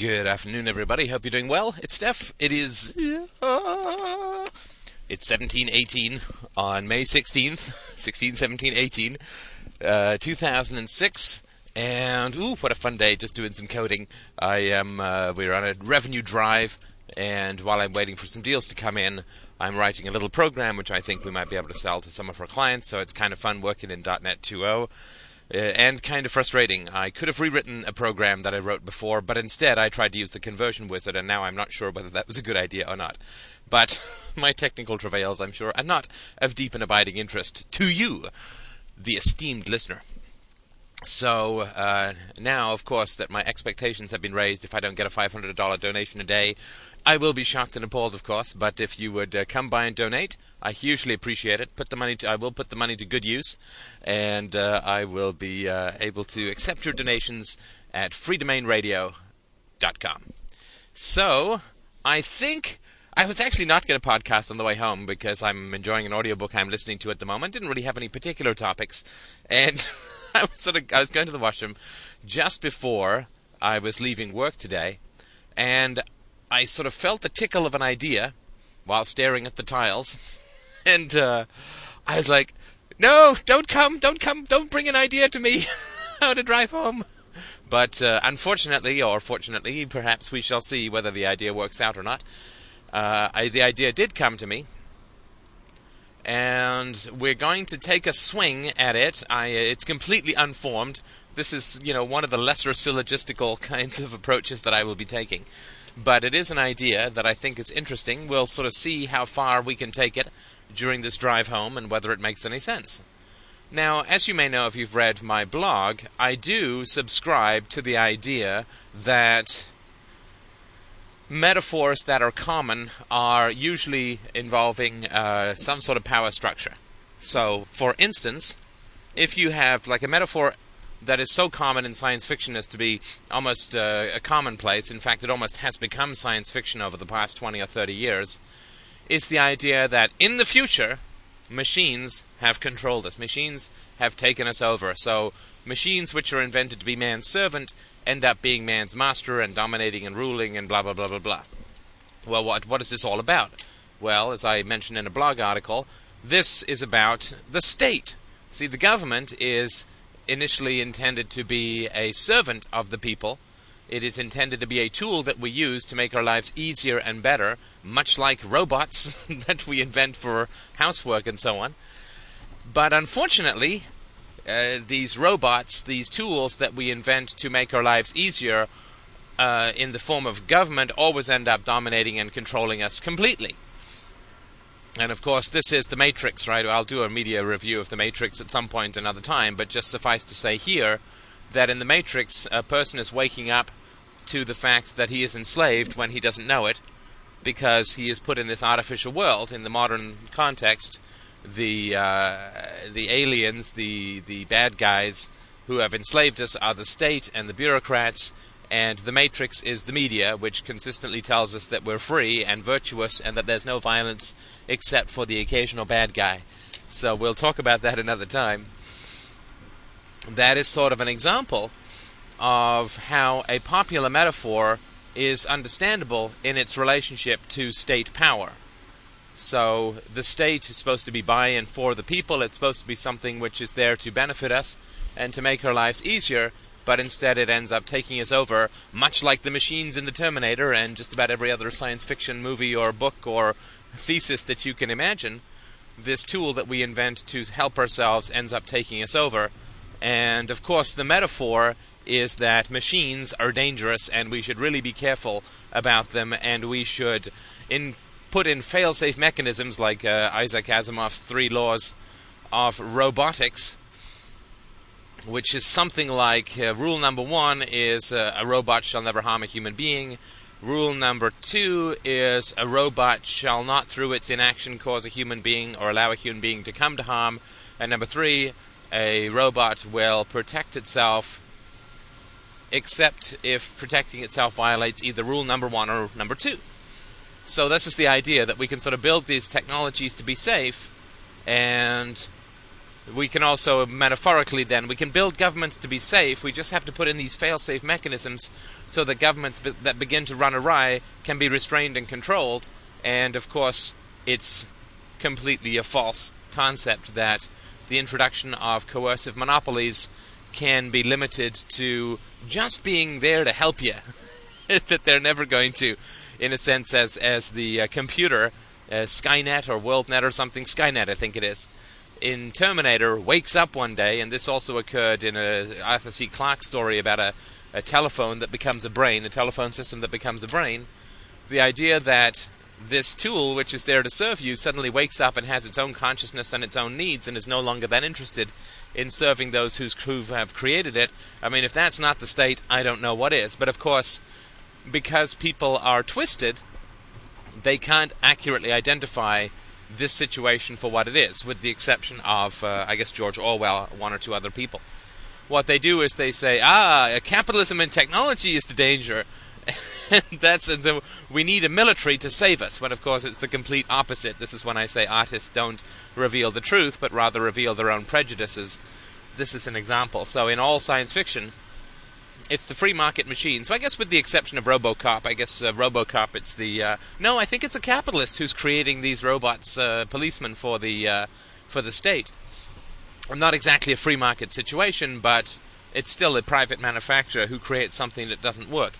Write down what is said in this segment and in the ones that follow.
Good afternoon, everybody. Hope you're doing well. It's Steph. It is. Uh, it's 1718 on May 16th, 16, 17, 18, uh, 2006. And, ooh, what a fun day just doing some coding. I am, uh, we're on a revenue drive, and while I'm waiting for some deals to come in, I'm writing a little program which I think we might be able to sell to some of our clients, so it's kind of fun working in .NET 2.0 uh, and kind of frustrating. I could have rewritten a program that I wrote before, but instead I tried to use the conversion wizard, and now I'm not sure whether that was a good idea or not. But my technical travails, I'm sure, are not of deep and abiding interest to you, the esteemed listener. So uh, now, of course, that my expectations have been raised, if I don't get a $500 donation a day, I will be shocked and appalled, of course. But if you would uh, come by and donate, I hugely appreciate it. Put the money. To, I will put the money to good use, and uh, I will be uh, able to accept your donations at freedomainradio.com. So I think. I was actually not going to podcast on the way home because I'm enjoying an audiobook I'm listening to at the moment. Didn't really have any particular topics, and I was sort of I was going to the washroom just before I was leaving work today, and I sort of felt the tickle of an idea while staring at the tiles, and uh, I was like, "No, don't come, don't come, don't bring an idea to me how to drive home." But uh, unfortunately, or fortunately, perhaps we shall see whether the idea works out or not. Uh, I, the idea did come to me, and we're going to take a swing at it. I, it's completely unformed. This is, you know, one of the lesser syllogistical kinds of approaches that I will be taking. But it is an idea that I think is interesting. We'll sort of see how far we can take it during this drive home and whether it makes any sense. Now, as you may know if you've read my blog, I do subscribe to the idea that metaphors that are common are usually involving uh, some sort of power structure. So, for instance, if you have like a metaphor that is so common in science fiction as to be almost uh, a commonplace, in fact, it almost has become science fiction over the past 20 or 30 years, is the idea that in the future, machines have controlled us. Machines have taken us over. So, machines which are invented to be man's servant end up being man's master and dominating and ruling and blah blah blah blah blah. Well, what what is this all about? Well, as I mentioned in a blog article, this is about the state. See, the government is initially intended to be a servant of the people. It is intended to be a tool that we use to make our lives easier and better, much like robots that we invent for housework and so on. But unfortunately, uh, these robots, these tools that we invent to make our lives easier uh, in the form of government, always end up dominating and controlling us completely. And of course, this is the Matrix, right? I'll do a media review of the Matrix at some point another time, but just suffice to say here that in the Matrix, a person is waking up to the fact that he is enslaved when he doesn't know it, because he is put in this artificial world in the modern context the uh, the aliens, the the bad guys who have enslaved us are the state and the bureaucrats, and the Matrix is the media, which consistently tells us that we're free and virtuous and that there's no violence except for the occasional bad guy. So we'll talk about that another time. That is sort of an example of how a popular metaphor is understandable in its relationship to state power. So the state is supposed to be by and for the people. It's supposed to be something which is there to benefit us and to make our lives easier. But instead, it ends up taking us over, much like the machines in the Terminator and just about every other science fiction movie or book or thesis that you can imagine. This tool that we invent to help ourselves ends up taking us over. And of course, the metaphor is that machines are dangerous and we should really be careful about them and we should, in put in fail-safe mechanisms like uh, Isaac Asimov's three laws of robotics, which is something like uh, rule number one is uh, a robot shall never harm a human being. Rule number two is a robot shall not, through its inaction, cause a human being or allow a human being to come to harm. And number three, a robot will protect itself except if protecting itself violates either rule number one or number two. So this is the idea that we can sort of build these technologies to be safe, and we can also metaphorically then we can build governments to be safe. We just have to put in these fail-safe mechanisms so that governments be- that begin to run awry can be restrained and controlled. And of course, it's completely a false concept that the introduction of coercive monopolies can be limited to just being there to help you. that they're never going to, in a sense, as as the uh, computer, uh, Skynet or WorldNet or something, Skynet I think it is, in Terminator wakes up one day, and this also occurred in a Arthur C. Clarke story about a, a telephone that becomes a brain, a telephone system that becomes a brain. The idea that this tool, which is there to serve you, suddenly wakes up and has its own consciousness and its own needs and is no longer then interested in serving those whose crew have created it. I mean, if that's not the state, I don't know what is. But of course, because people are twisted, they can't accurately identify this situation for what it is, with the exception of, uh, I guess, George Orwell, one or two other people. What they do is they say, ah, capitalism and technology is the danger. And that's we need a military to save us. When of course it's the complete opposite. This is when I say artists don't reveal the truth, but rather reveal their own prejudices. This is an example. So in all science fiction, it's the free market machine. So I guess with the exception of RoboCop, I guess uh, RoboCop it's the uh, no, I think it's a capitalist who's creating these robots, uh, policemen for the uh, for the state. Not exactly a free market situation, but it's still a private manufacturer who creates something that doesn't work.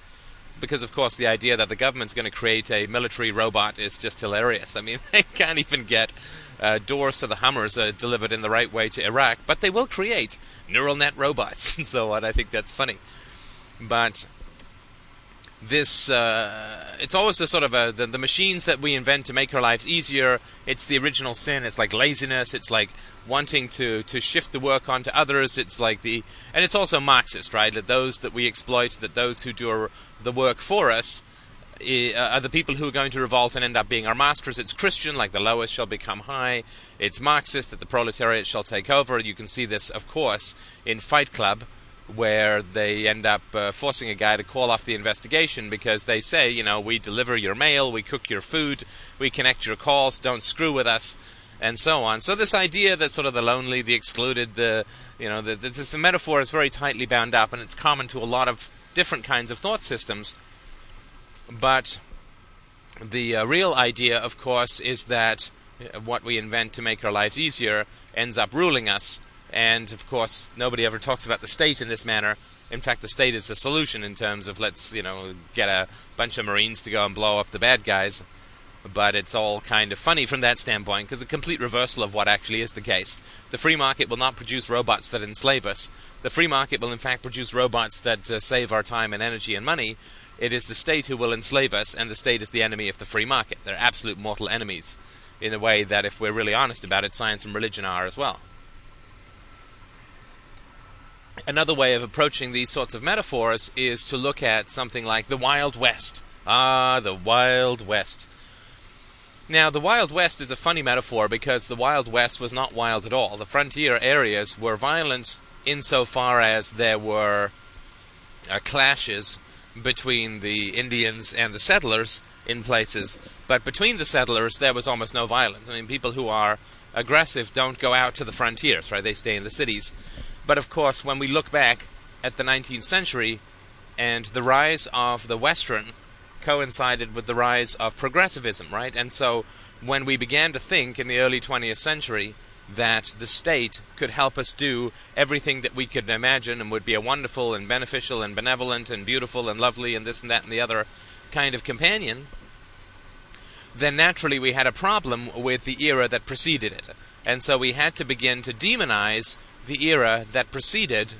Because of course the idea that the government's going to create a military robot is just hilarious. I mean, they can't even get uh, doors to the Hummers uh, delivered in the right way to Iraq, but they will create neural net robots and so on. I think that's funny but this uh, it's always a sort of a the, the, machines that we invent to make our lives easier it's the original sin it's like laziness it's like wanting to to shift the work onto others it's like the and it's also marxist right that those that we exploit that those who do our, the work for us uh, are the people who are going to revolt and end up being our masters. It's Christian, like the lowest shall become high. It's Marxist, that the proletariat shall take over. You can see this, of course, in Fight Club, where they end up uh, forcing a guy to call off the investigation because they say, you know, we deliver your mail, we cook your food, we connect your calls, don't screw with us, and so on. So this idea that sort of the lonely, the excluded, the you know, the, the, this, the metaphor is very tightly bound up, and it's common to a lot of different kinds of thought systems. But the uh, real idea, of course, is that uh, what we invent to make our lives easier ends up ruling us and of course, nobody ever talks about the state in this manner. In fact, the state is the solution in terms of let's, you know, get a bunch of Marines to go and blow up the bad guys. But it's all kind of funny from that standpoint because a complete reversal of what actually is the case. The free market will not produce robots that enslave us. The free market will, in fact, produce robots that uh, save our time and energy and money. It is the state who will enslave us, and the state is the enemy of the free market. They're absolute mortal enemies in a way that, if we're really honest about it, science and religion are as well another way of approaching these sorts of metaphors is to look at something like the Wild West. Ah, the Wild West. Now, the Wild West is a funny metaphor because the Wild West was not wild at all. The frontier areas were violent insofar as there were uh, clashes between the Indians and the settlers in places, but between the settlers there was almost no violence. I mean, people who are aggressive don't go out to the frontiers, right? They stay in the cities. But of course, when we look back at the 19th century and the rise of the Western coincided with the rise of progressivism, right? And so when we began to think in the early 20th century that the state could help us do everything that we could imagine and would be a wonderful and beneficial and benevolent and beautiful and lovely and this and that and the other kind of companion, then naturally we had a problem with the era that preceded it. And so we had to begin to demonize the era that preceded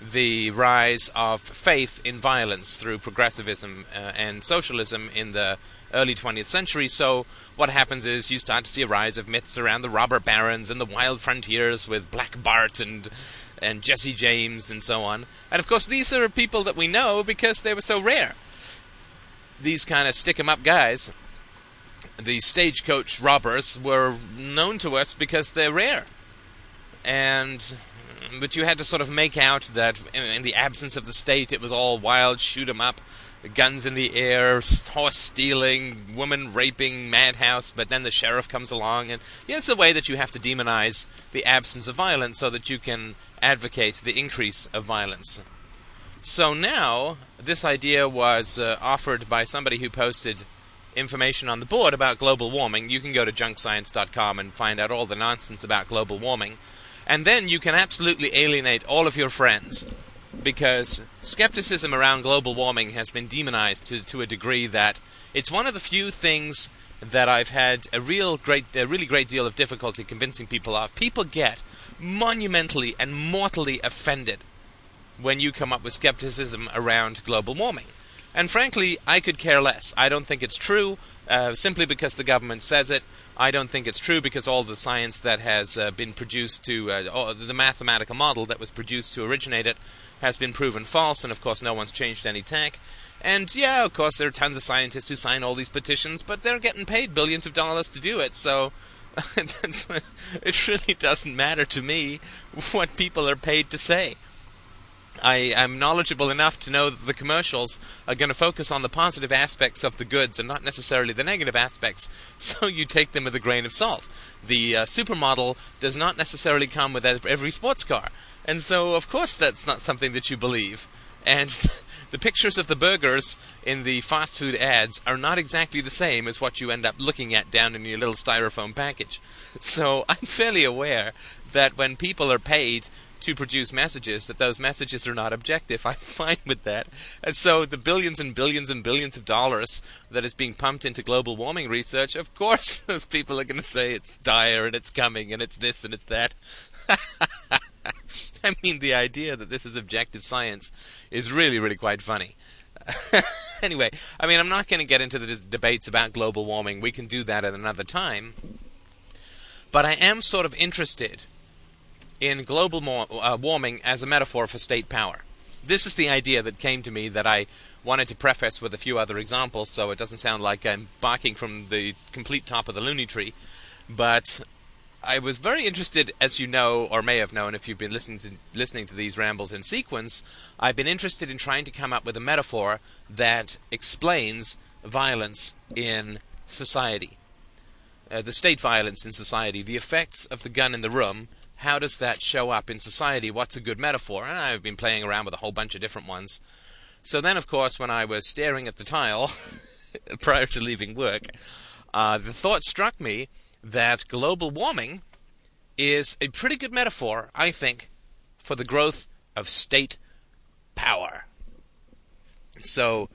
the rise of faith in violence through progressivism uh, and socialism in the early 20th century. So, what happens is you start to see a rise of myths around the robber barons and the wild frontiers with Black Bart and and Jesse James and so on. And of course, these are people that we know because they were so rare. These kind of stick 'em up guys, the stagecoach robbers, were known to us because they're rare and but you had to sort of make out that in the absence of the state, it was all wild shoot 'em up guns in the air, horse stealing, woman raping, madhouse, but then the sheriff comes along, and it's a way that you have to demonize the absence of violence so that you can advocate the increase of violence. So now, this idea was uh, offered by somebody who posted information on the board about global warming. You can go to junkscience.com and find out all the nonsense about global warming. And then you can absolutely alienate all of your friends because skepticism around global warming has been demonized to, to a degree that it's one of the few things that I've had a real great, a really great deal of difficulty convincing people of. People get monumentally and mortally offended when you come up with skepticism around global warming. And frankly, I could care less. I don't think it's true uh, simply because the government says it. I don't think it's true because all the science that has uh, been produced to, uh, the mathematical model that was produced to originate it, has been proven false, and of course, no one's changed any tack. And yeah, of course, there are tons of scientists who sign all these petitions, but they're getting paid billions of dollars to do it, so it really doesn't matter to me what people are paid to say. I am knowledgeable enough to know that the commercials are going to focus on the positive aspects of the goods and not necessarily the negative aspects, so you take them with a grain of salt. The uh, supermodel does not necessarily come with every sports car, and so of course that's not something that you believe. And the pictures of the burgers in the fast food ads are not exactly the same as what you end up looking at down in your little styrofoam package. So I'm fairly aware that when people are paid to produce messages, that those messages are not objective. I'm fine with that. And so the billions and billions and billions of dollars that is being pumped into global warming research, of course those people are going to say it's dire and it's coming and it's this and it's that. I mean, the idea that this is objective science is really, really quite funny. anyway, I mean, I'm not going to get into the debates about global warming. We can do that at another time. But I am sort of interested in global uh, warming as a metaphor for state power. This is the idea that came to me that I wanted to preface with a few other examples so it doesn't sound like I'm barking from the complete top of the loony tree. But I was very interested, as you know, or may have known if you've been listening to, listening to these rambles in sequence, I've been interested in trying to come up with a metaphor that explains violence in society. Uh, the state violence in society, the effects of the gun in the room, how does that show up in society? What's a good metaphor? And I've been playing around with a whole bunch of different ones. So then, of course, when I was staring at the tile prior to leaving work, uh, the thought struck me that global warming is a pretty good metaphor, I think, for the growth of state power. So,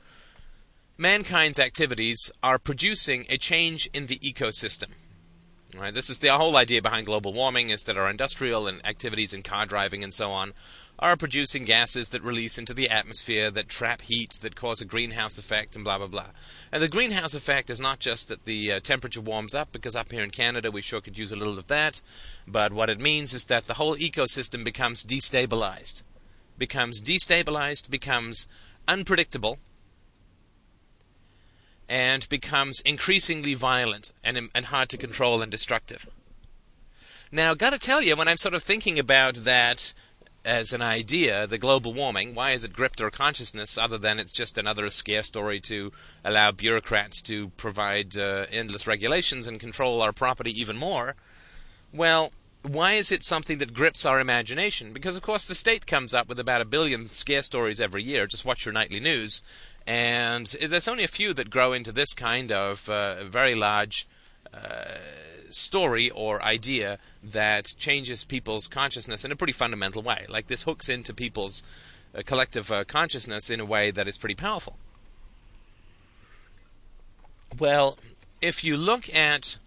mankind's activities are producing a change in the ecosystem. Right? This is the whole idea behind global warming is that our industrial and activities in car driving and so on are producing gases that release into the atmosphere that trap heat that cause a greenhouse effect and blah blah blah. And the greenhouse effect is not just that the uh, temperature warms up because up here in Canada we sure could use a little of that, but what it means is that the whole ecosystem becomes destabilized. Becomes destabilized, becomes unpredictable and becomes increasingly violent and, and hard to control and destructive. Now, gotta tell you, when I'm sort of thinking about that as an idea, the global warming, why is it gripped our consciousness other than it's just another scare story to allow bureaucrats to provide uh, endless regulations and control our property even more? Well, why is it something that grips our imagination? Because, of course, the state comes up with about a billion scare stories every year. Just watch your nightly news, and there's only a few that grow into this kind of uh, very large uh, story or idea that changes people's consciousness in a pretty fundamental way. Like this hooks into people's uh, collective uh, consciousness in a way that is pretty powerful. Well, if you look at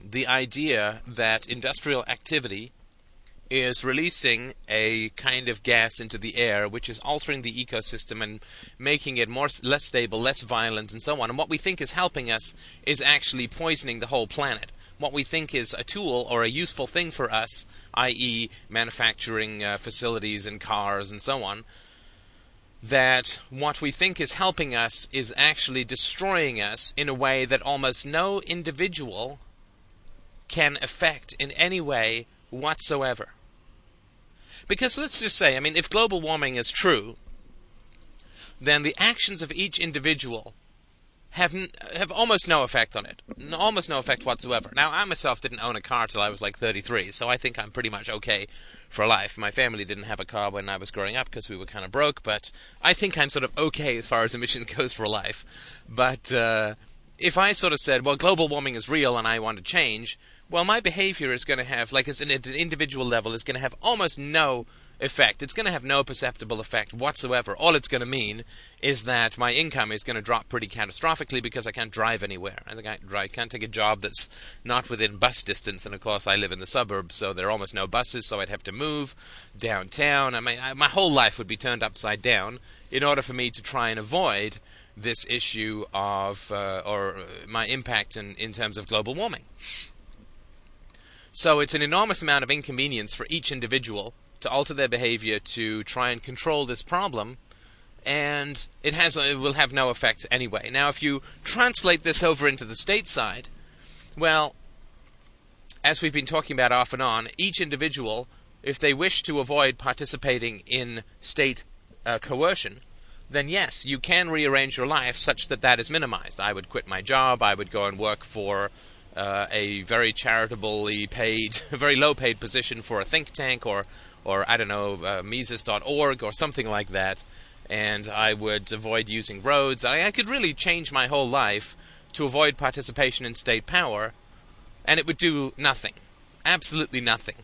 the idea that industrial activity is releasing a kind of gas into the air which is altering the ecosystem and making it more less stable, less violent and so on. And what we think is helping us is actually poisoning the whole planet. What we think is a tool or a useful thing for us, i.e., manufacturing uh, facilities and cars and so on, that what we think is helping us is actually destroying us in a way that almost no individual can affect in any way whatsoever. Because let's just say, I mean, if global warming is true, then the actions of each individual have n- have almost no effect on it, N- almost no effect whatsoever. Now, I myself didn't own a car till I was like 33, so I think I'm pretty much okay for life. My family didn't have a car when I was growing up because we were kind of broke, but I think I'm sort of okay as far as emission goes for life. But uh, if I sort of said, well, global warming is real and I want to change, well, my behavior is going to have, like, as an individual level, is going to have almost no effect. It's going to have no perceptible effect whatsoever. All it's going to mean is that my income is going to drop pretty catastrophically because I can't drive anywhere. I I, I can't take a job that's not within bus distance, and of course I live in the suburbs, so there are almost no buses. So I'd have to move downtown. I mean, I, my whole life would be turned upside down in order for me to try and avoid this issue of uh, or my impact in, in terms of global warming. So it's an enormous amount of inconvenience for each individual to alter their behavior to try and control this problem, and it has it will have no effect anyway. Now, if you translate this over into the state side, well, as we've been talking about off and on, each individual, if they wish to avoid participating in state uh, coercion, then yes, you can rearrange your life such that that is minimized. I would quit my job. I would go and work for uh, a very charitably paid, very low paid position for a think tank or or I don't know, uh, Mises.org or something like that, and I would avoid using roads. I, I could really change my whole life to avoid participation in state power, and it would do nothing. Absolutely nothing.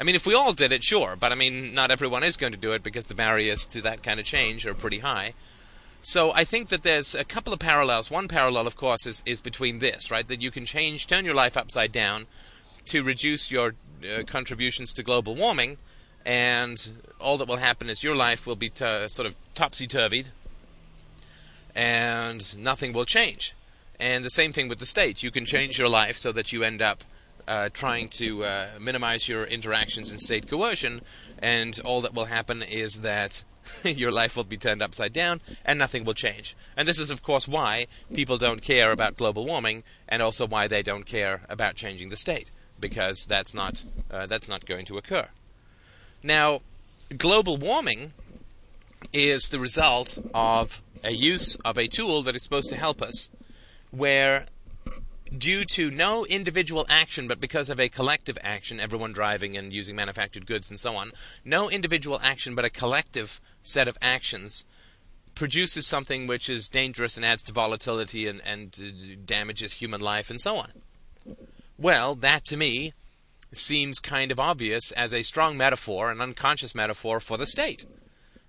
I mean, if we all did it, sure, but I mean, not everyone is going to do it because the barriers to that kind of change are pretty high. So I think that there's a couple of parallels. One parallel, of course, is, is between this, right? That you can change, turn your life upside down to reduce your uh, contributions to global warming, and all that will happen is your life will be t- sort of topsy turvied, and nothing will change. And the same thing with the state. You can change your life so that you end up uh, trying to uh, minimize your interactions in state coercion, and all that will happen is that your life will be turned upside down and nothing will change. And this is, of course, why people don't care about global warming, and also why they don't care about changing the state, because that's not uh, that's not going to occur. Now, global warming is the result of a use of a tool that is supposed to help us, where due to no individual action, but because of a collective action, everyone driving and using manufactured goods and so on, no individual action, but a collective set of actions produces something which is dangerous and adds to volatility and, and uh, damages human life and so on. Well, that to me seems kind of obvious as a strong metaphor, an unconscious metaphor for the state.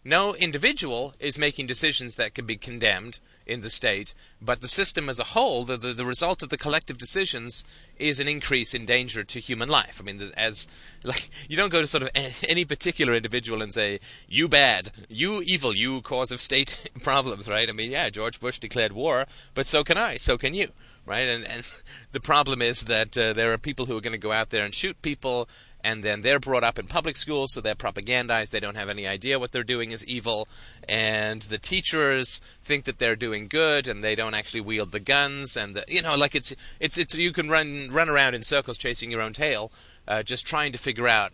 No individual is making decisions that can be condemned in the state, but the system as a whole, the, the, the, result of the collective decisions, is an increase in danger to human life. I mean, as like you don't go to sort of any particular individual and say, "You bad, you evil, you cause of state problems," right? I mean, yeah, George Bush declared war, but so can I, so can you right? And and the problem is that uh, there are people who are going to go out there and shoot people, and then they're brought up in public schools, so they're propagandized. They don't have any idea what they're doing is evil, and the teachers think that they're doing good, and they don't actually wield the guns, and the, you know, like it's it's it's you can run run around in circles chasing your own tail, uh, just trying to figure out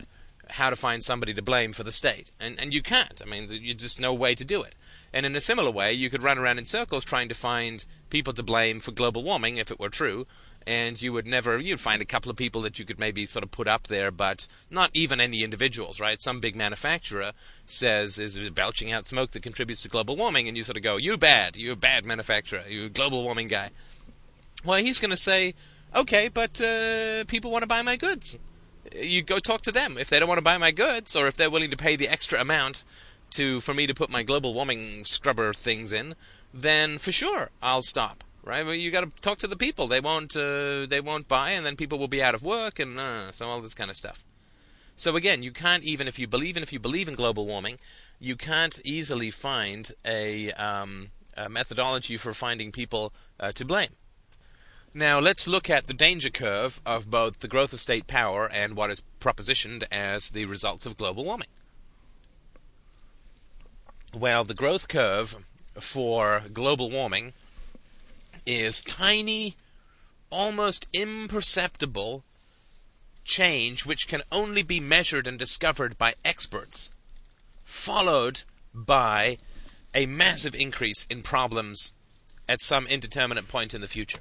how to find somebody to blame for the state, and and you can't. I mean, there's just no way to do it. And in a similar way, you could run around in circles trying to find people to blame for global warming if it were true. And you would never, you'd find a couple of people that you could maybe sort of put up there, but not even any individuals, right? Some big manufacturer says is belching out smoke that contributes to global warming, and you sort of go, "You bad, you're a bad manufacturer, you a global warming guy." Well, he's going to say, "Okay, but uh, people want to buy my goods." You go talk to them. If they don't want to buy my goods, or if they're willing to pay the extra amount to for me to put my global warming scrubber things in, then for sure I'll stop. Right? Well, you got to talk to the people. They won't. Uh, they won't buy, and then people will be out of work, and uh, so all this kind of stuff. So again, you can't even if you believe in if you believe in global warming, you can't easily find a, um, a methodology for finding people uh, to blame. Now let's look at the danger curve of both the growth of state power and what is propositioned as the results of global warming. Well, the growth curve for global warming is tiny, almost imperceptible change which can only be measured and discovered by experts, followed by a massive increase in problems at some indeterminate point in the future.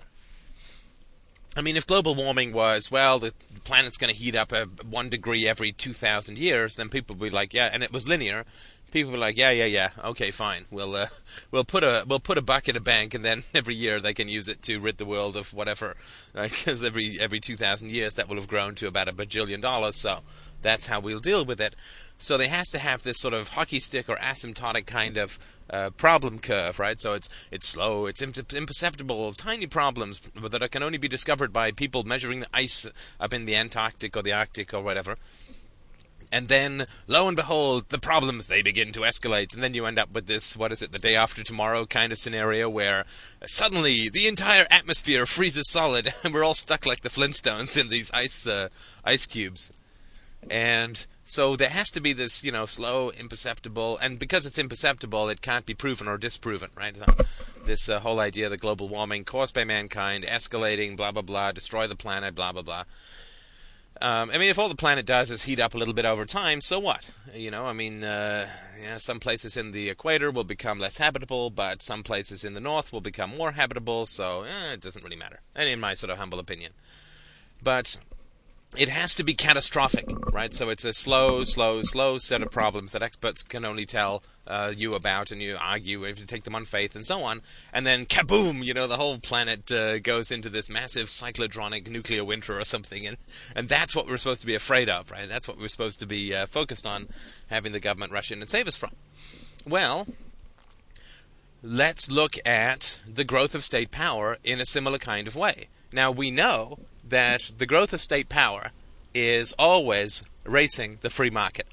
I mean, if global warming was, well, the planet's going to heat up a, one degree every 2,000 years, then people would be like, yeah, and it was linear, people were like, yeah, yeah, yeah, okay, fine. We'll uh, we'll put a we'll put a buck in a bank, and then every year they can use it to rid the world of whatever. Because right? every every two thousand years that will have grown to about a bajillion dollars. So that's how we'll deal with it. So they has to have this sort of hockey stick or asymptotic kind of uh, problem curve, right? So it's it's slow, it's imperceptible, tiny problems that can only be discovered by people measuring the ice up in the Antarctic or the Arctic or whatever. And then, lo and behold, the problems they begin to escalate, and then you end up with this what is it, the day after tomorrow kind of scenario where suddenly the entire atmosphere freezes solid, and we're all stuck like the Flintstones in these ice uh, ice cubes. And so there has to be this, you know, slow, imperceptible, and because it's imperceptible, it can't be proven or disproven, right? This uh, whole idea that global warming caused by mankind, escalating, blah blah blah, destroy the planet, blah blah blah. Um, I mean, if all the planet does is heat up a little bit over time, so what? You know, I mean, uh, yeah, some places in the equator will become less habitable, but some places in the north will become more habitable, so eh, it doesn't really matter. And in my sort of humble opinion. But it has to be catastrophic, right? So it's a slow, slow, slow set of problems that experts can only tell uh, you about, and you argue if you take them on faith and so on, and then kaboom! You know, the whole planet uh, goes into this massive cyclodronic nuclear winter or something, and and that's what we're supposed to be afraid of, right? That's what we're supposed to be uh, focused on, having the government rush in and save us from. Well, let's look at the growth of state power in a similar kind of way. Now we know that the growth of state power is always racing the free market.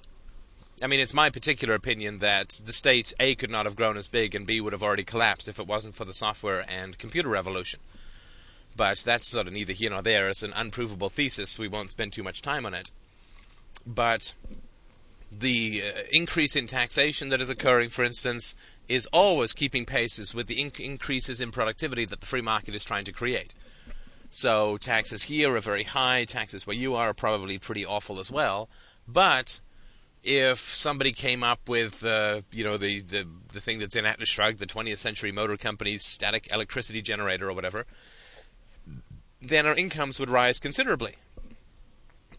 I mean, it's my particular opinion that the state A could not have grown as big and B would have already collapsed if it wasn't for the software and computer revolution. But that's sort of neither here nor there. It's an unprovable thesis. We won't spend too much time on it. But the uh, increase in taxation that is occurring, for instance, is always keeping paces with the inc- increases in productivity that the free market is trying to create. So taxes here are very high. Taxes where you are are probably pretty awful as well. But if somebody came up with, uh, you know, the, the the thing that's in Atlas Shrugged, the 20th Century Motor Company's static electricity generator or whatever, then our incomes would rise considerably,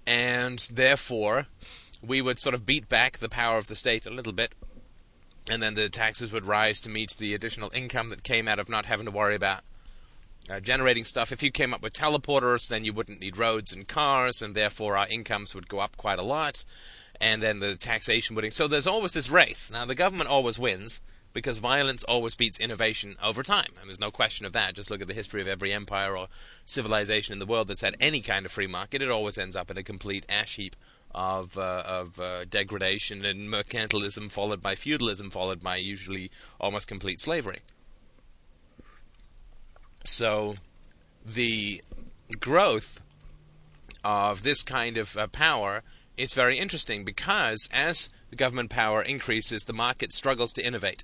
and therefore we would sort of beat back the power of the state a little bit, and then the taxes would rise to meet the additional income that came out of not having to worry about uh, generating stuff. If you came up with teleporters, then you wouldn't need roads and cars, and therefore our incomes would go up quite a lot, and then the taxation would. So there's always this race. Now the government always wins because violence always beats innovation over time, and there's no question of that. Just look at the history of every empire or civilization in the world that's had any kind of free market; it always ends up in a complete ash heap of uh, of uh, degradation and mercantilism, followed by feudalism, followed by usually almost complete slavery. So the growth of this kind of uh, power is very interesting because as the government power increases, the market struggles to innovate.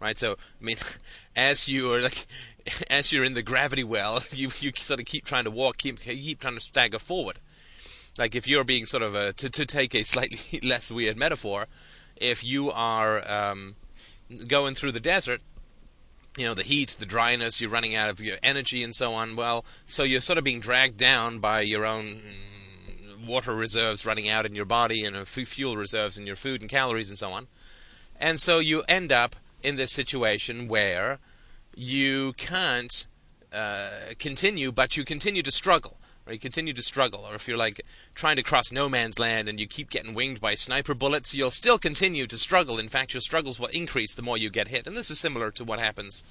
Right, so I mean, as you are like, as you're in the gravity well, you you sort of keep trying to walk, keep keep trying to stagger forward. Like if you're being sort of a to to take a slightly less weird metaphor, if you are um, going through the desert you know the heat, the dryness, you're running out of your energy and so on. Well, so you're sort of being dragged down by your own mm, water reserves running out in your body and fuel reserves in your food and calories and so on. And so you end up in this situation where you can't uh, continue, but you continue to struggle or you continue to struggle, or if you're like trying to cross no man's land and you keep getting winged by sniper bullets, you'll still continue to struggle. In fact, your struggles will increase the more you get hit. And this is similar to what happens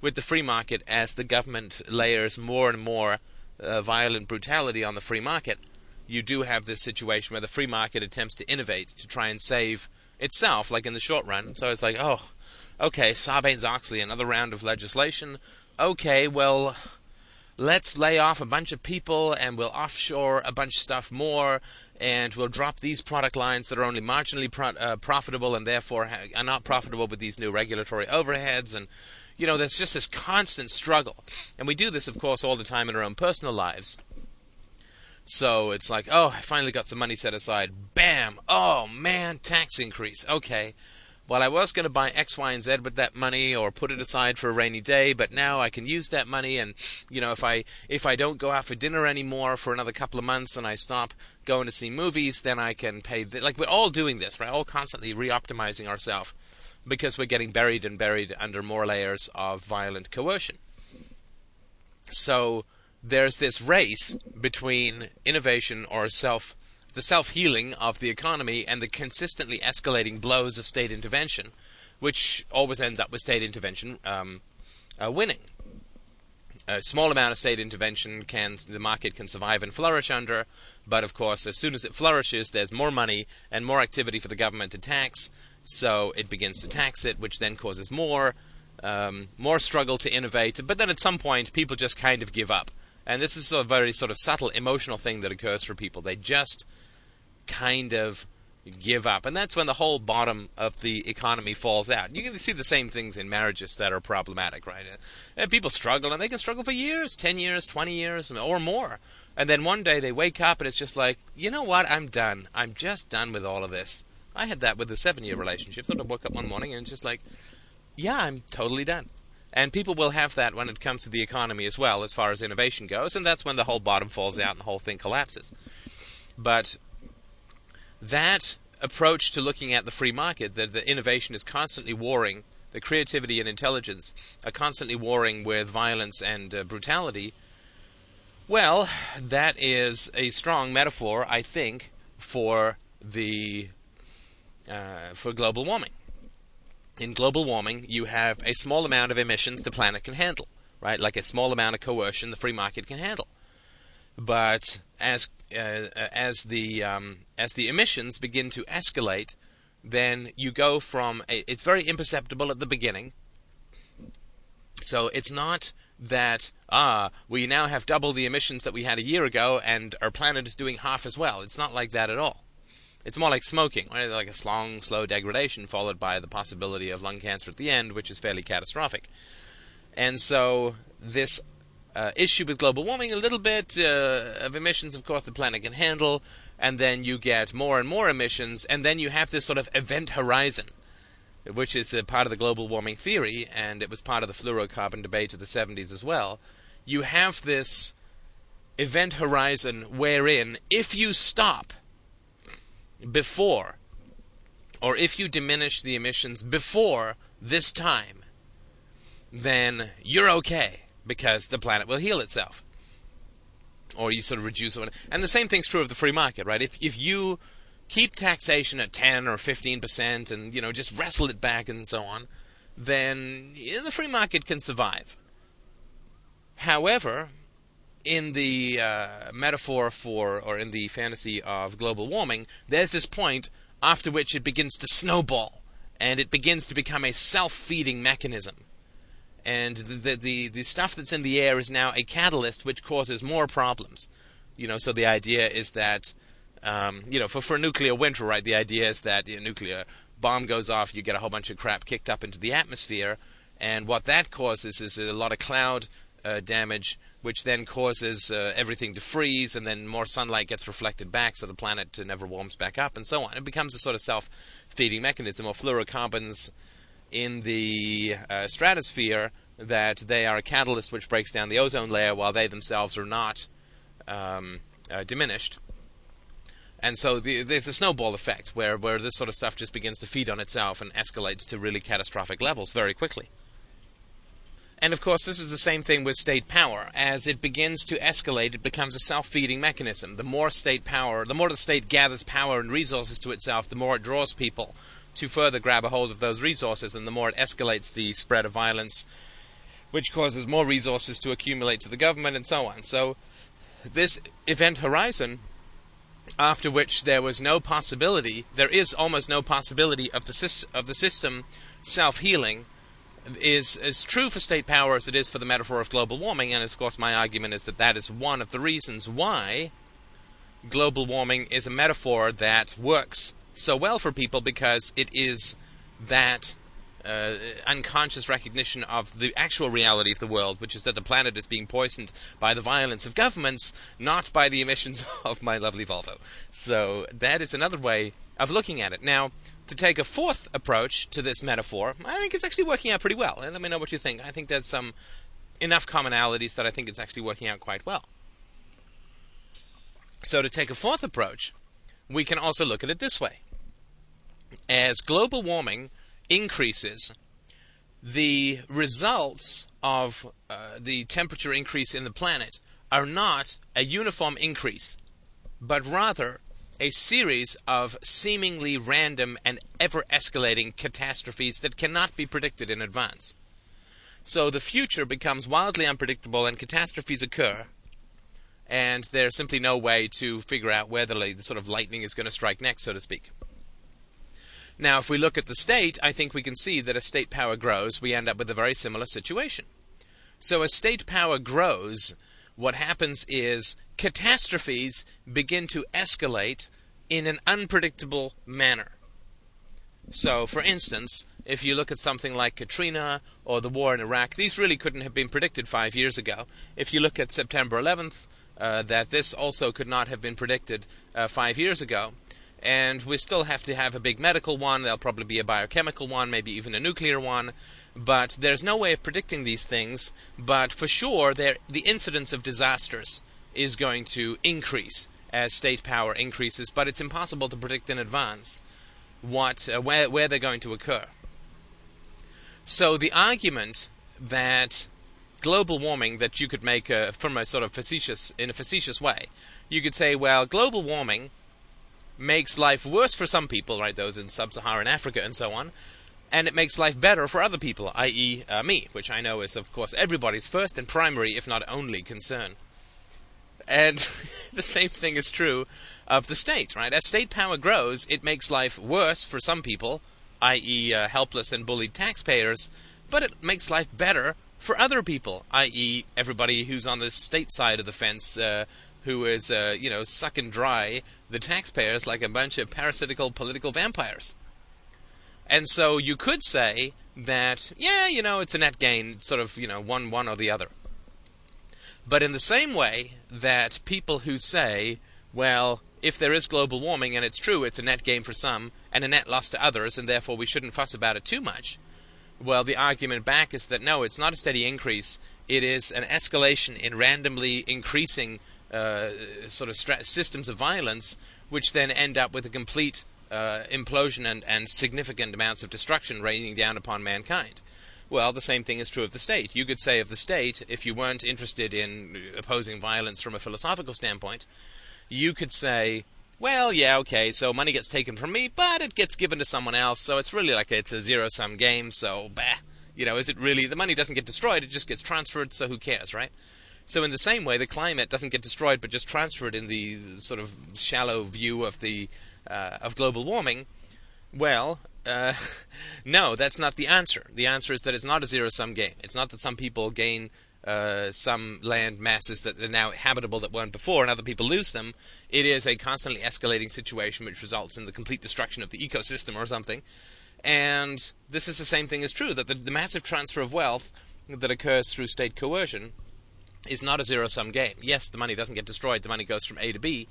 with the free market as the government layers more and more uh, violent brutality on the free market. You do have this situation where the free market attempts to innovate to try and save itself, like in the short run. So it's like, oh, okay, Sarbanes Oxley, another round of legislation. Okay, well, let's lay off a bunch of people and we'll offshore a bunch of stuff more and we'll drop these product lines that are only marginally pro- uh, profitable and therefore ha- are not profitable with these new regulatory overheads. And you know there's just this constant struggle. And we do this of course all the time in our own personal lives. So it's like oh i finally got some money set aside. Bam! Oh man tax increase. Okay well, I was going to buy X, Y, and Z with that money, or put it aside for a rainy day, but now I can use that money, and you know, if I if I don't go out for dinner anymore for another couple of months, and I stop going to see movies, then I can pay. Th- like we're all doing this, right? All constantly re-optimizing ourselves because we're getting buried and buried under more layers of violent coercion. So there's this race between innovation or self the self healing of the economy and the consistently escalating blows of state intervention, which always ends up with state intervention um, uh, winning. A small amount of state intervention can the market can survive and flourish under, but of course, as soon as it flourishes, there's more money and more activity for the government to tax, so it begins to tax it, which then causes more um, more struggle to innovate. But then at some point, people just kind of give up, and this is a very sort of subtle emotional thing that occurs for people. They just kind of give up. And that's when the whole bottom of the economy falls out. You can see the same things in marriages that are problematic, right? Uh, and people struggle, and they can struggle for years 10 years, 20 years, or more. And then one day they wake up, and it's just like, you know what? I'm done. I'm just done with all of this. I had that with a seven year relationship. Sort of woke up one morning and it's just like, yeah, I'm totally done. And people will have that when it comes to the economy as well, as far as innovation goes, and that's when the whole bottom falls out and the whole thing collapses. But that approach to looking at the free market, that the innovation is constantly warring, the creativity and intelligence are constantly warring with violence and uh, brutality, well, that is a strong metaphor, I think, for the uh, for global warming. In global warming, you have a small amount of emissions the planet can handle, right? Like a small amount of coercion the free market can handle. But as uh, as the um, as the emissions begin to escalate, then you go from a, it's very imperceptible at the beginning. So it's not that ah we now have double the emissions that we had a year ago and our planet is doing half as well. It's not like that at all. It's more like smoking, right? Like a long, slow degradation followed by the possibility of lung cancer at the end, which is fairly catastrophic. And so this uh, issue with global warming, a little bit uh, of emissions, of course, the planet can handle, and then you get more and more emissions, and then you have this sort of event horizon, which is a part of the global warming theory, and it was part of the fluorocarbon debate of the 70s as well. You have this event horizon wherein, if you stop before, or if you diminish the emissions before this time, then you're okay because the planet will heal itself. Or you sort of reduce it. And the same thing's true of the free market, right? If, if you keep taxation at 10 or 15% and, you know, just wrestle it back and so on, then the free market can survive. However, in the uh, metaphor for, or in the fantasy of global warming, there's this point after which it begins to snowball and it begins to become a self feeding mechanism and the, the the stuff that's in the air is now a catalyst which causes more problems. You know, so the idea is that um, you know for for nuclear winter, right? The idea is that a nuclear bomb goes off, you get a whole bunch of crap kicked up into the atmosphere, and what that causes is a lot of cloud uh, damage, which then causes uh, everything to freeze, and then more sunlight gets reflected back, so the planet never warms back up, and so on. It becomes a sort of self-feeding mechanism, or fluorocarbons in the uh, stratosphere that they are a catalyst which breaks down the ozone layer while they themselves are not um, uh, diminished. And so the, there's a snowball effect where, where this sort of stuff just begins to feed on itself and escalates to really catastrophic levels very quickly. And of course, this is the same thing with state power. As it begins to escalate, it becomes a self feeding mechanism. The more state power, the more the state gathers power and resources to itself, the more it draws people to further grab a hold of those resources, and the more it escalates the spread of violence, which causes more resources to accumulate to the government, and so on. So, this event horizon, after which there was no possibility, there is almost no possibility of the, of the system self healing, is as true for state power as it is for the metaphor of global warming, and of course, my argument is that that is one of the reasons why global warming is a metaphor that works so well for people because it is that uh, unconscious recognition of the actual reality of the world, which is that the planet is being poisoned by the violence of governments, not by the emissions of my lovely Volvo. So that is another way of looking at it. Now, to take a fourth approach to this metaphor, I think it's actually working out pretty well. And let me know what you think. I think there's some enough commonalities that I think it's actually working out quite well. So, to take a fourth approach, we can also look at it this way. As global warming increases, the results of uh, the temperature increase in the planet are not a uniform increase, but rather a series of seemingly random and ever escalating catastrophes that cannot be predicted in advance. So the future becomes wildly unpredictable and catastrophes occur, and there's simply no way to figure out where the, the sort of lightning is going to strike next, so to speak. Now, if we look at the state, I think we can see that as state power grows, we end up with a very similar situation. So as state power grows, what happens is catastrophes begin to escalate in an unpredictable manner. So, for instance, if you look at something like Katrina or the war in Iraq, these really couldn't have been predicted five years ago. If you look at September 11th, uh, that this also could not have been predicted uh, five years ago. And we still have to have a big medical one. There'll probably be a biochemical one, maybe even a nuclear one. But there's no way of predicting these things. But for sure, the incidence of disasters is going to increase as state power increases, but it's impossible to predict in advance what uh, where where they're going to occur. So the argument that global warming that you could make uh, from a sort of facetious in a facetious way, you could say, well, global warming makes life worse for some people, right? Those in sub-Saharan Africa and so on, and it makes life better for other people, i.e., uh, me, which I know is, of course, everybody's first and primary, if not only, concern. And the same thing is true of the state, right? As state power grows, it makes life worse for some people, i.e., uh, helpless and bullied taxpayers, but it makes life better for other people, i.e., everybody who's on the state side of the fence, uh, who is, uh, you know, sucking dry the taxpayers like a bunch of parasitical political vampires. And so you could say that, yeah, you know, it's a net gain, sort of, you know, one one or the other. But in the same way that people who say, well, if there is global warming and it's true, it's a net gain for some and a net loss to others, and therefore we shouldn't fuss about it too much. Well, the argument back is that no, it's not a steady increase. It is an escalation in randomly increasing uh, sort of stra- systems of violence, which then end up with a complete uh, implosion and, and significant amounts of destruction raining down upon mankind. Well, the same thing is true of the state. You could say of the state, if you weren't interested in opposing violence from a philosophical standpoint, you could say, well, yeah, okay, so money gets taken from me, but it gets given to someone else, so it's really like it's a zero sum game, so bah. You know, is it really, the money doesn't get destroyed, it just gets transferred, so who cares, right? So, in the same way, the climate doesn't get destroyed, but just transferred in the sort of shallow view of the uh, of global warming. Well, uh, no, that's not the answer. The answer is that it's not a zero sum game. It's not that some people gain uh, some land masses that are now habitable that weren't before and other people lose them. It is a constantly escalating situation which results in the complete destruction of the ecosystem or something. And this is the same thing is true that the, the massive transfer of wealth that occurs through state coercion is not a zero sum game. Yes, the money doesn't get destroyed, the money goes from A to B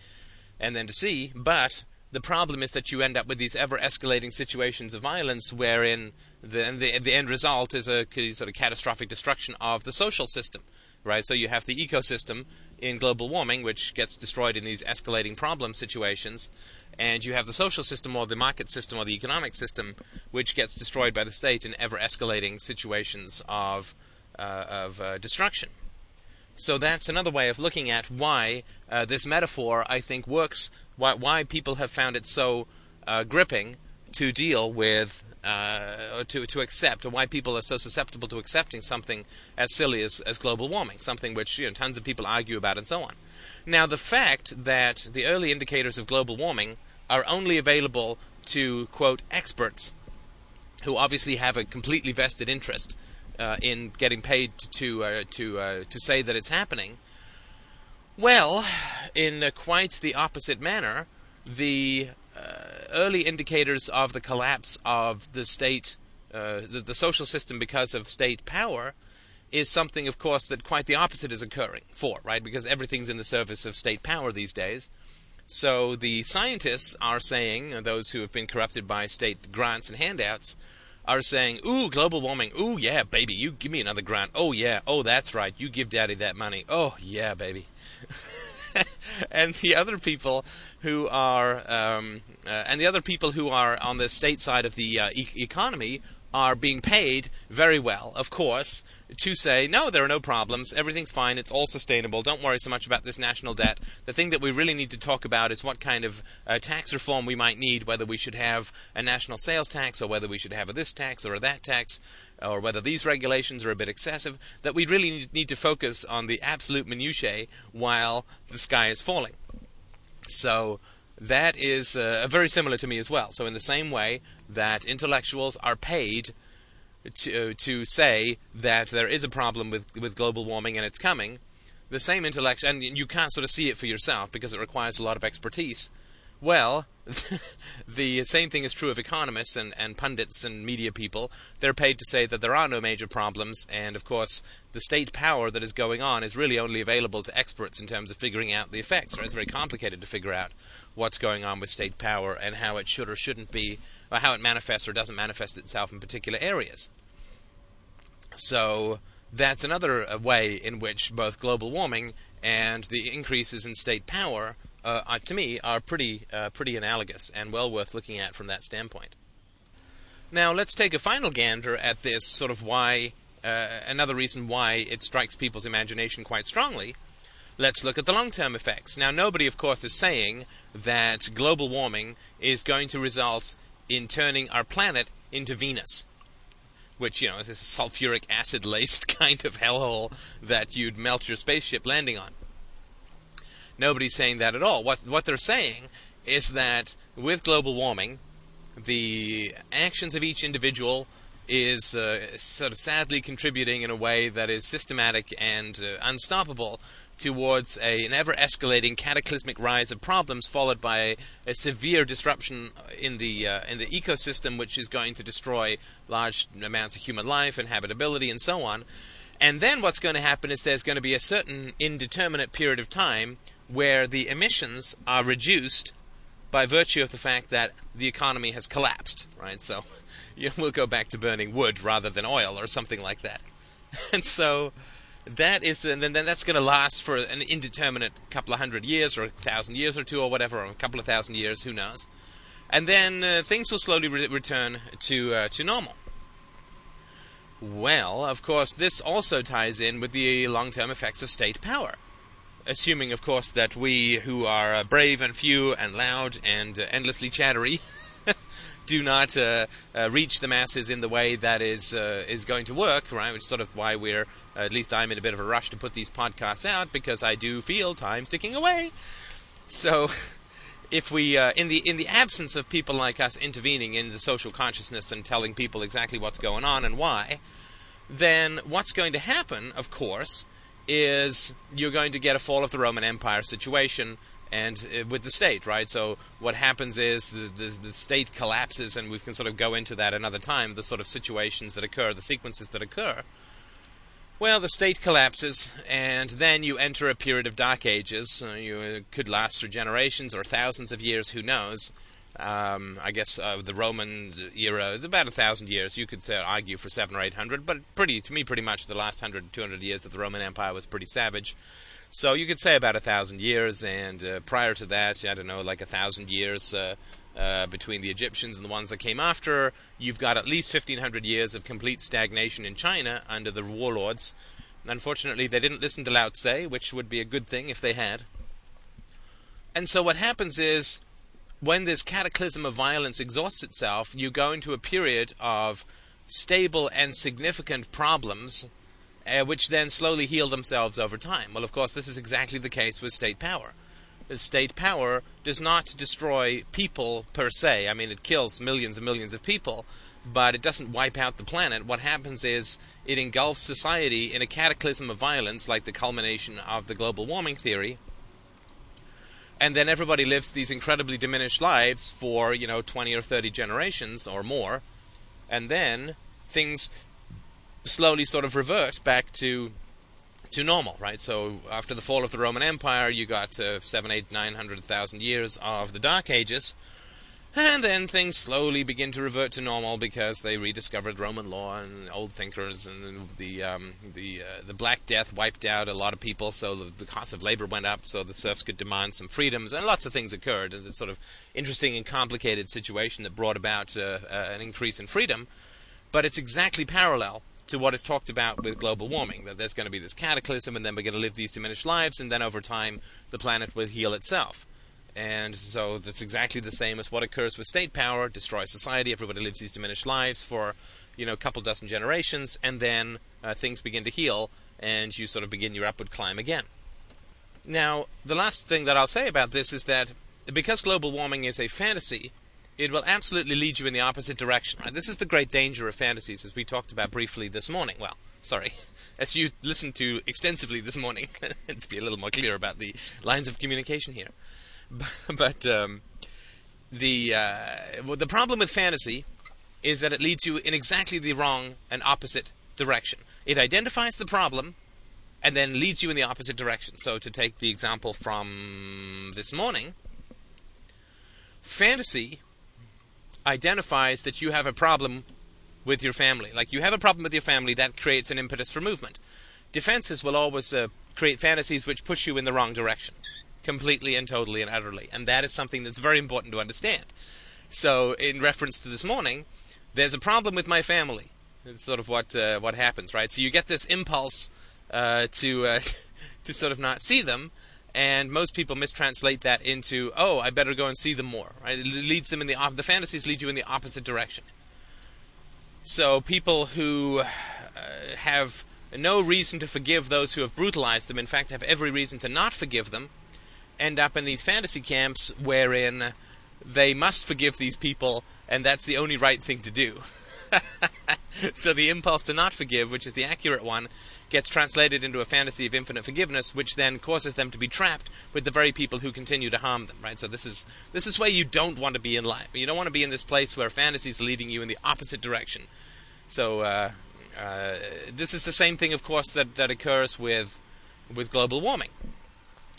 and then to C, but the problem is that you end up with these ever escalating situations of violence wherein the, the, the end result is a sort of catastrophic destruction of the social system, right? So you have the ecosystem in global warming, which gets destroyed in these escalating problem situations, and you have the social system or the market system or the economic system, which gets destroyed by the state in ever escalating situations of, uh, of uh, destruction. So that's another way of looking at why uh, this metaphor, I think, works why why people have found it so uh, gripping to deal with uh, to to accept, or why people are so susceptible to accepting something as silly as, as global warming, something which you know, tons of people argue about, and so on. Now, the fact that the early indicators of global warming are only available to quote experts, who obviously have a completely vested interest uh, in getting paid to uh, to, uh, to say that it's happening, well, in quite the opposite manner, the uh, early indicators of the collapse of the state, uh, the, the, social system because of state power, is something, of course, that quite the opposite is occurring for, right? Because everything's in the service of state power these days. So the scientists are saying, those who have been corrupted by state grants and handouts, are saying, "Ooh, global warming. Ooh, yeah, baby, you give me another grant. Oh yeah, oh that's right, you give daddy that money. Oh yeah, baby." and the other people who are, um, uh, and the other people who are on the state side of the uh, e- economy are being paid very well, of course, to say, no, there are no problems, everything's fine, it's all sustainable, don't worry so much about this national debt. The thing that we really need to talk about is what kind of uh, tax reform we might need, whether we should have a national sales tax, or whether we should have a this tax or a that tax, or whether these regulations are a bit excessive, that we really need to focus on the absolute minutiae while the sky is falling. So, that is uh, very similar to me as well. So, in the same way that intellectuals are paid to, uh, to say that there is a problem with, with global warming and it's coming, the same intellect, and you can't sort of see it for yourself because it requires a lot of expertise. Well, the same thing is true of economists and, and pundits and media people. They're paid to say that there are no major problems, and of course, the state power that is going on is really only available to experts in terms of figuring out the effects. Right? It's very complicated to figure out what's going on with state power and how it should or shouldn't be, or how it manifests or doesn't manifest itself in particular areas. So that's another uh, way in which both global warming and the increases in state power uh, to me, are pretty uh, pretty analogous and well worth looking at from that standpoint. Now, let's take a final gander at this sort of why, uh, another reason why it strikes people's imagination quite strongly. Let's look at the long term effects. Now, nobody, of course, is saying that global warming is going to result in turning our planet into Venus which you know is a sulfuric acid laced kind of hellhole that you'd melt your spaceship landing on. Nobody's saying that at all. What what they're saying is that with global warming, the actions of each individual is uh, sort of sadly contributing in a way that is systematic and uh, unstoppable towards a, an ever escalating cataclysmic rise of problems, followed by a, a severe disruption in the uh, in the ecosystem, which is going to destroy large amounts of human life and habitability and so on. And then what's going to happen is there's going to be a certain indeterminate period of time where the emissions are reduced by virtue of the fact that the economy has collapsed, right? So you know, we'll go back to burning wood rather than oil or something like that. And so that is, and then, that's going to last for an indeterminate couple of hundred years or a thousand years or two or whatever, or a couple of thousand years, who knows? And then uh, things will slowly re- return to uh, to normal. Well, of course, this also ties in with the long-term effects of state power assuming, of course, that we who are uh, brave and few and loud and uh, endlessly chattery do not uh, uh, reach the masses in the way that is uh, is going to work, right? Which is sort of why we're, uh, at least I'm in a bit of a rush to put these podcasts out because I do feel time's ticking away. So. If we, in the in the absence of people like us intervening in the social consciousness and telling people exactly what's going on and why, then what's going to happen, of course, is you're going to get a fall of the Roman Empire situation and uh, with the state, right? So what happens is the, the, the, state collapses, and we can sort of go into that another time. The sort of situations that occur, the sequences that occur. Well, the state collapses, and then you enter a period of dark ages. Uh, you uh, could last for generations or thousands of years, who knows? Um, I guess uh, the Roman era is about a thousand years. You could say, argue for seven or eight hundred, but pretty to me, pretty much the last hundred, two hundred years of the Roman Empire was pretty savage. So you could say about a thousand years, and uh, prior to that, I don't know, like a thousand years uh, uh, between the Egyptians and the ones that came after. You've got at least fifteen hundred years of complete stagnation in China under the warlords. Unfortunately, they didn't listen to Lao Tse, which would be a good thing if they had. And so what happens is when this cataclysm of violence exhausts itself, you go into a period of stable and significant problems, uh, which then slowly heal themselves over time. Well, of course, this is exactly the case with state power. The state power does not destroy people per se. I mean, it kills millions and millions of people, but it doesn't wipe out the planet. What happens is it engulfs society in a cataclysm of violence, like the culmination of the global warming theory, and then everybody lives these incredibly diminished lives for you know 20 or 30 generations or more and then things slowly sort of revert back to to normal, right? So after the fall of the Roman Empire, you got uh, seven, eight, nine hundred thousand years of the Dark Ages, and then things slowly begin to revert to normal because they rediscovered Roman law and old thinkers, and the um, the uh, the Black Death wiped out a lot of people, so the, the cost of labor went up, so the serfs could demand some freedoms, and lots of things occurred. And it's sort of interesting and complicated situation that brought about uh, uh, an increase in freedom, but it's exactly parallel to what is talked about with global warming that there's going to be this cataclysm, and then we're going to live these diminished lives, and then over time the planet will heal itself. And so that's exactly the same as what occurs with state power, destroys society, everybody lives these diminished lives for, you know, a couple dozen generations, and then uh, things begin to heal, and you sort of begin your upward climb again. Now, the last thing that I'll say about this is that because global warming is a fantasy, it will absolutely lead you in the opposite direction. Right? This is the great danger of fantasies, as we talked about briefly this morning. Well, sorry, as you listened to extensively this morning, to be a little more clear about the lines of communication here. but um, the uh, well, the problem with fantasy is that it leads you in exactly the wrong and opposite direction. It identifies the problem and then leads you in the opposite direction. So to take the example from this morning, fantasy identifies that you have a problem with your family. Like you have a problem with your family, that creates an impetus for movement. Defenses will always uh, create fantasies which push you in the wrong direction completely and totally and utterly. And that is something that's very important to understand. So, in reference to this morning, there's a problem with my family. It's sort of what uh, what happens, right? So you get this impulse uh, to uh, to sort of not see them, and most people mistranslate that into, "Oh, I better go and see them more." Right? It leads them in the op- the fantasies lead you in the opposite direction. So people who uh, have no reason to forgive those who have brutalized them, in fact, have every reason to not forgive them, end up in these fantasy camps wherein they must forgive these people, and that's the only right thing to do. so the impulse to not forgive, which is the accurate one, gets translated into a fantasy of infinite forgiveness, which then causes them to be trapped with the very people who continue to harm them. Right. So this is this is where you don't want to be in life. You don't want to be in this place where fantasy is leading you in the opposite direction. So uh, uh, this is the same thing, of course, that that occurs with with global warming.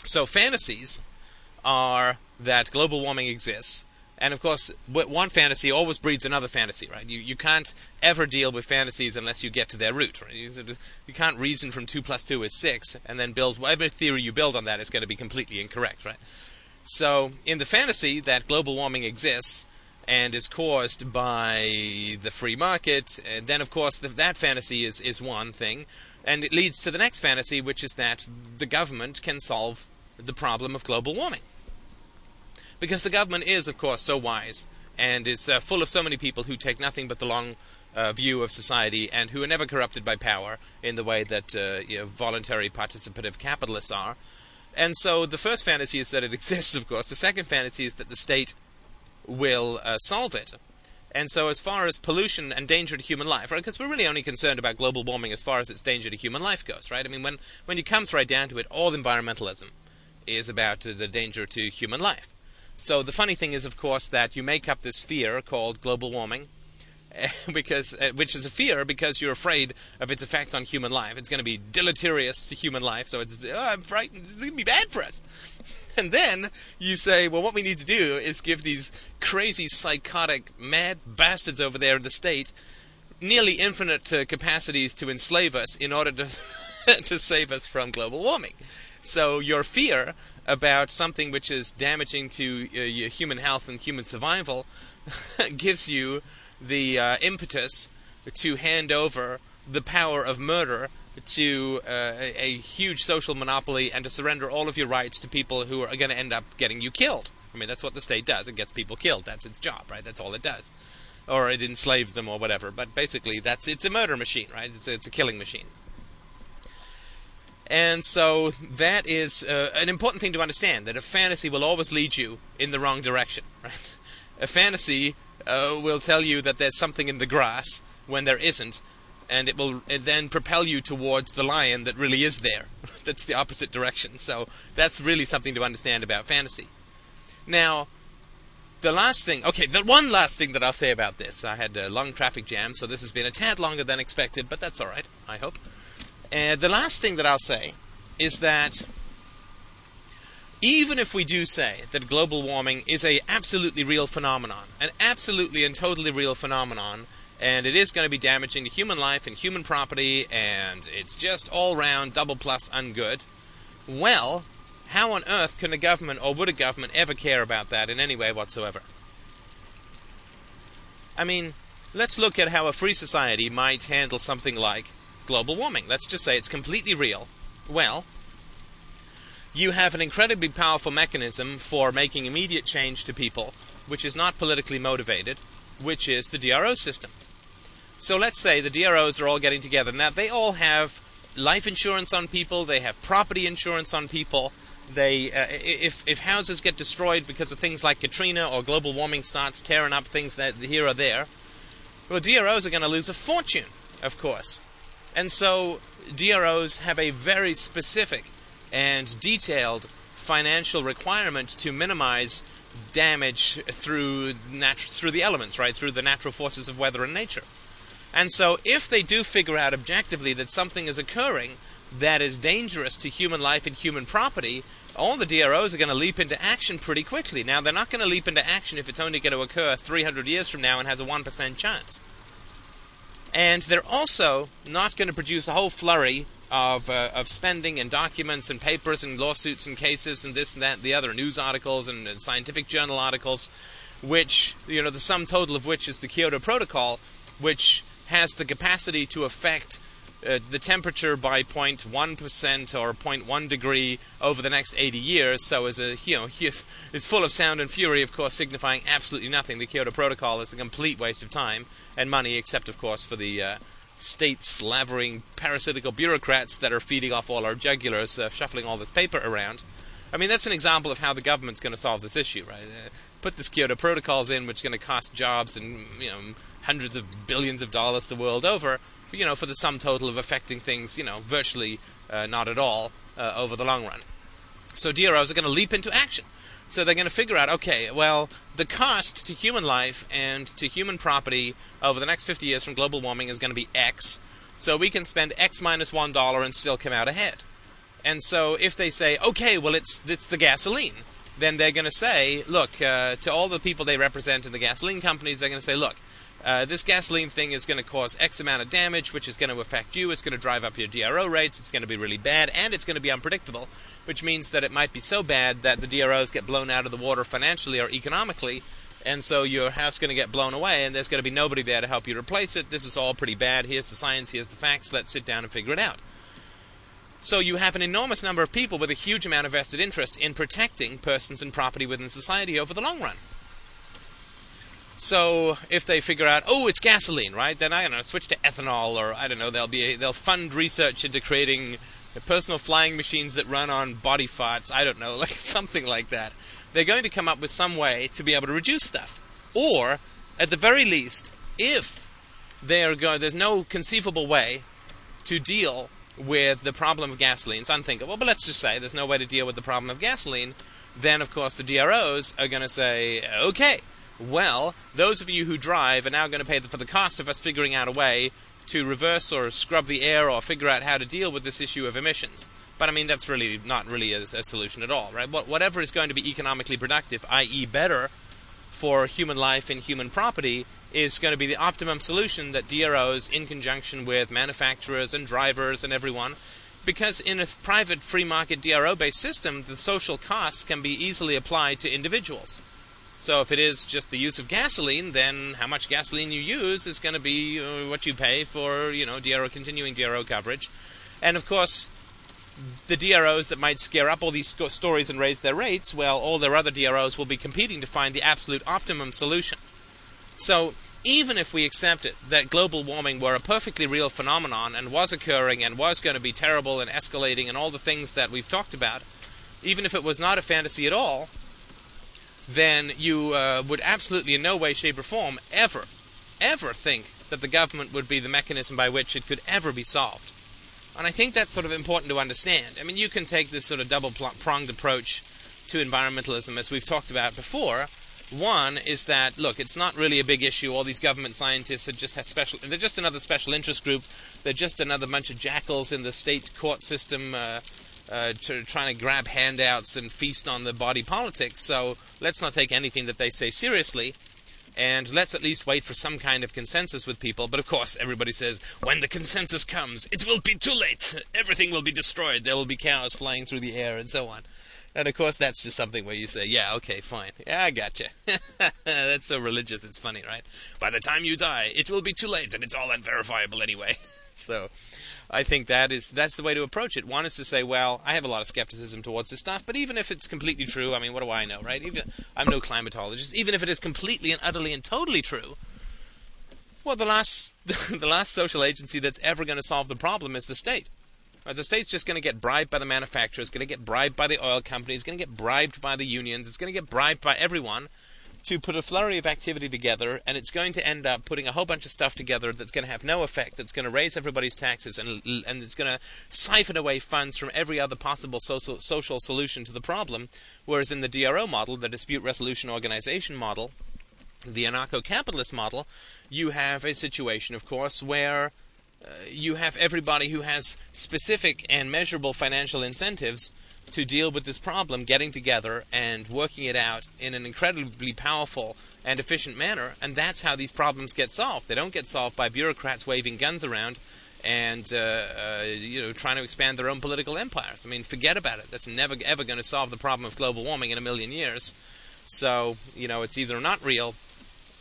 So fantasies are that global warming exists, and of course, one fantasy always breeds another fantasy, right? You you can't ever deal with fantasies unless you get to their root. Right? You, can't reason from two plus two is six, and then build whatever theory you build on that is going to be completely incorrect, right? So, in the fantasy that global warming exists and is caused by the free market, and then of course the, that fantasy is is one thing, and it leads to the next fantasy, which is that the government can solve the problem of global warming. Because the government is, of course, so wise and is uh, full of so many people who take nothing but the long uh, view of society and who are never corrupted by power in the way that uh, you know, voluntary participative capitalists are. And so the first fantasy is that it exists, of course. The second fantasy is that the state will uh, solve it. And so, as far as pollution and danger to human life, right? Because we're really only concerned about global warming as far as its danger to human life goes, right? I mean, when when it comes right down to it, all environmentalism is about uh, the danger to human life. So the funny thing is, of course, that you make up this fear called global warming, because uh, which is a fear because you're afraid of its effect on human life. It's going to be deleterious to human life, so it's oh, I'm frightened. It's going to be bad for us. And then you say, well, what we need to do is give these crazy, psychotic, mad bastards over there in the state nearly infinite uh, capacities to enslave us in order to to save us from global warming. So your fear about something which is damaging to uh, human health and human survival gives you the uh, impetus to hand over the power of murder to uh, a, huge social monopoly and to surrender all of your rights to people who are going to end up getting you killed. I mean, that's what the state does. It gets people killed. That's its job, right? That's all it does. Or it enslaves them or whatever. But basically, that's it's a murder machine, right? It's a, it's a killing machine. And so that is uh, an important thing to understand that a fantasy will always lead you in the wrong direction. Right? A fantasy uh, will tell you that there's something in the grass when there isn't, and it will then propel you towards the lion that really is there. that's the opposite direction. So that's really something to understand about fantasy. Now, the last thing, okay, the one last thing that I'll say about this, I had a long traffic jam, so this has been a tad longer than expected, but that's all right, I hope. And the last thing that I'll say is that even if we do say that global warming is a absolutely real phenomenon, an absolutely and totally real phenomenon, and it is going to be damaging to human life and human property, and it's just all round double plus ungood, well, how on earth can a government or would a government ever care about that in any way whatsoever? I mean, let's look at how a free society might handle something like global warming. Let's just say it's completely real. Well, you have an incredibly powerful mechanism for making immediate change to people, which is not politically motivated, which is the DRO system. So let's say the DROs are all getting together. Now, they all have life insurance on people, they have property insurance on people. They, uh, if if houses get destroyed because of things like Katrina or global warming starts tearing up things that here or there, well, DROs are going to lose a fortune, of course. And so DROs have a very specific and detailed financial requirement to minimize damage through natu- through the elements, right? Through the natural forces of weather and nature. And so if they do figure out objectively that something is occurring that is dangerous to human life and human property, all the DROs are going to leap into action pretty quickly. Now, they're not going to leap into action if it's only going to occur 300 years from now and has a 1% chance. And they're also not going to produce a whole flurry of, uh, of spending and documents and papers and lawsuits and cases and this and that and the other news articles and, and scientific journal articles, which, you know, the sum total of which is the Kyoto Protocol, which has the capacity to affect uh, the temperature by 0.1% or 0.1 degree over the next 80 years. So, as a you know, is, is full of sound and fury, of course, signifying absolutely nothing. The Kyoto Protocol is a complete waste of time and money, except, of course, for the uh, state slavering parasitical bureaucrats that are feeding off all our jugulars, uh, shuffling all this paper around. I mean, that's an example of how the government's going to solve this issue, right? Uh, put this Kyoto Protocols in, which is going to cost jobs and you know hundreds of billions of dollars the world over, you know, for the sum total of affecting things, you know, virtually uh, not at all uh, over the long run. So DROs are going to leap into action. So they're going to figure out, okay, well, the cost to human life and to human property over the next 50 years from global warming is going to be X. So we can spend X minus one dollar and still come out ahead. And so if they say, okay, well, it's it's the gasoline, then they're going to say, look, uh, to all the people they represent in the gasoline companies, they're going to say, look, uh, this gasoline thing is going to cause X amount of damage, which is going to affect you. It's going to drive up your DRO rates. It's going to be really bad, and it's going to be unpredictable, which means that it might be so bad that the DROs get blown out of the water financially or economically, and so your house is going to get blown away, and there's going to be nobody there to help you replace it. This is all pretty bad. Here's the science. Here's the facts. Let's sit down and figure it out. So you have an enormous number of people with a huge amount of vested interest in protecting persons and property within society over the long run. So if they figure out, oh, it's gasoline, right? Then I don't know, switch to ethanol, or I don't know, they'll be they'll fund research into creating personal flying machines that run on body farts. I don't know, like something like that. They're going to come up with some way to be able to reduce stuff, or at the very least, if they are there's no conceivable way to deal with the problem of gasoline. It's unthinkable, but let's just say there's no way to deal with the problem of gasoline. Then, of course, the DROs are going to say, okay well, those of you who drive are now going to pay for the cost of us figuring out a way to reverse or scrub the air or figure out how to deal with this issue of emissions. But I mean, that's really not really a, a solution at all, right? Whatever is going to be economically productive, i.e., better for human life and human property, is going to be the optimum solution that DROs, in conjunction with manufacturers and drivers and everyone, because in a private free market DRO based system, the social costs can be easily applied to individuals. So if it is just the use of gasoline, then how much gasoline you use is going to be uh, what you pay for, you know, DRO continuing DRO coverage. And of course, the DROs that might scare up all these stories and raise their rates, well, all their other DROs will be competing to find the absolute optimum solution. So even if we accept it that global warming were a perfectly real phenomenon and was occurring and was going to be terrible and escalating and all the things that we've talked about, even if it was not a fantasy at all, then you uh, would absolutely in no way, shape, or form ever, ever think that the government would be the mechanism by which it could ever be solved. And I think that's sort of important to understand. I mean, you can take this sort of double pronged approach to environmentalism, as we've talked about before, One is that look, it's not really a big issue. All these government scientists are just special. They're just another special interest group. They're just another bunch of jackals in the state court system. Uh, uh, to, trying to grab handouts and feast on the body politics. So let's not take anything that they say seriously. And let's at least wait for some kind of consensus with people. But of course, everybody says, when the consensus comes, it will be too late. Everything will be destroyed. There will be cows flying through the air and so on. And of course, that's just something where you say, yeah, okay, fine. Yeah, I gotcha. that's so religious, it's funny, right? By the time you die, it will be too late and it's all unverifiable anyway. so, I think that is that's the way to approach it. One is to say, well, I have a lot of skepticism towards this stuff, but even if it's completely true, I mean, what do I know, right? Even I'm no climatologist. Even if it is completely and utterly and totally true, well, the last the last social agency that's ever going to solve the problem is the state. The state's just going to get bribed by the manufacturers, going to get bribed by the oil companies, going to get bribed by the unions, it's going to get bribed by everyone to put a flurry of activity together, and it's going to end up putting a whole bunch of stuff together that's going to have no effect. That's going to raise everybody's taxes, and and it's going to siphon away funds from every other possible social social solution to the problem. Whereas in the DRO model, the dispute resolution organization model, the anarcho-capitalist model, you have a situation, of course, where uh, you have everybody who has specific and measurable financial incentives to deal with this problem getting together and working it out in an incredibly powerful and efficient manner. And that's how these problems get solved. They don't get solved by bureaucrats waving guns around and uh, uh, you know trying to expand their own political empires. I mean, forget about it. That's never ever going to solve the problem of global warming in a million years. So you know, it's either not real,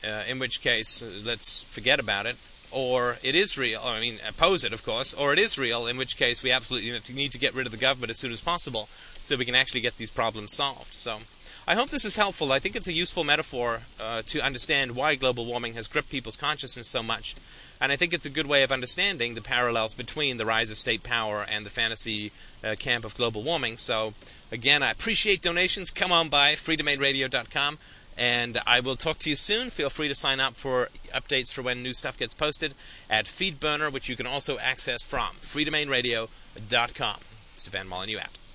uh, in which case uh, let's forget about it, or it is real. I mean, oppose it, of course, or it is real, in which case we absolutely need to get rid of the government as soon as possible so we can actually get these problems solved. So I hope this is helpful. I think it's a useful metaphor uh, to understand why global warming has gripped people's consciousness so much. And I think it's a good way of understanding the parallels between the rise of state power and the fantasy uh, camp of global warming. So, again, I appreciate donations. Come on by freedomainradio.com. And I will talk to you soon. Feel free to sign up for updates for when new stuff gets posted at Feedburner, which you can also access from freedomainradio.com. Mr. Van out.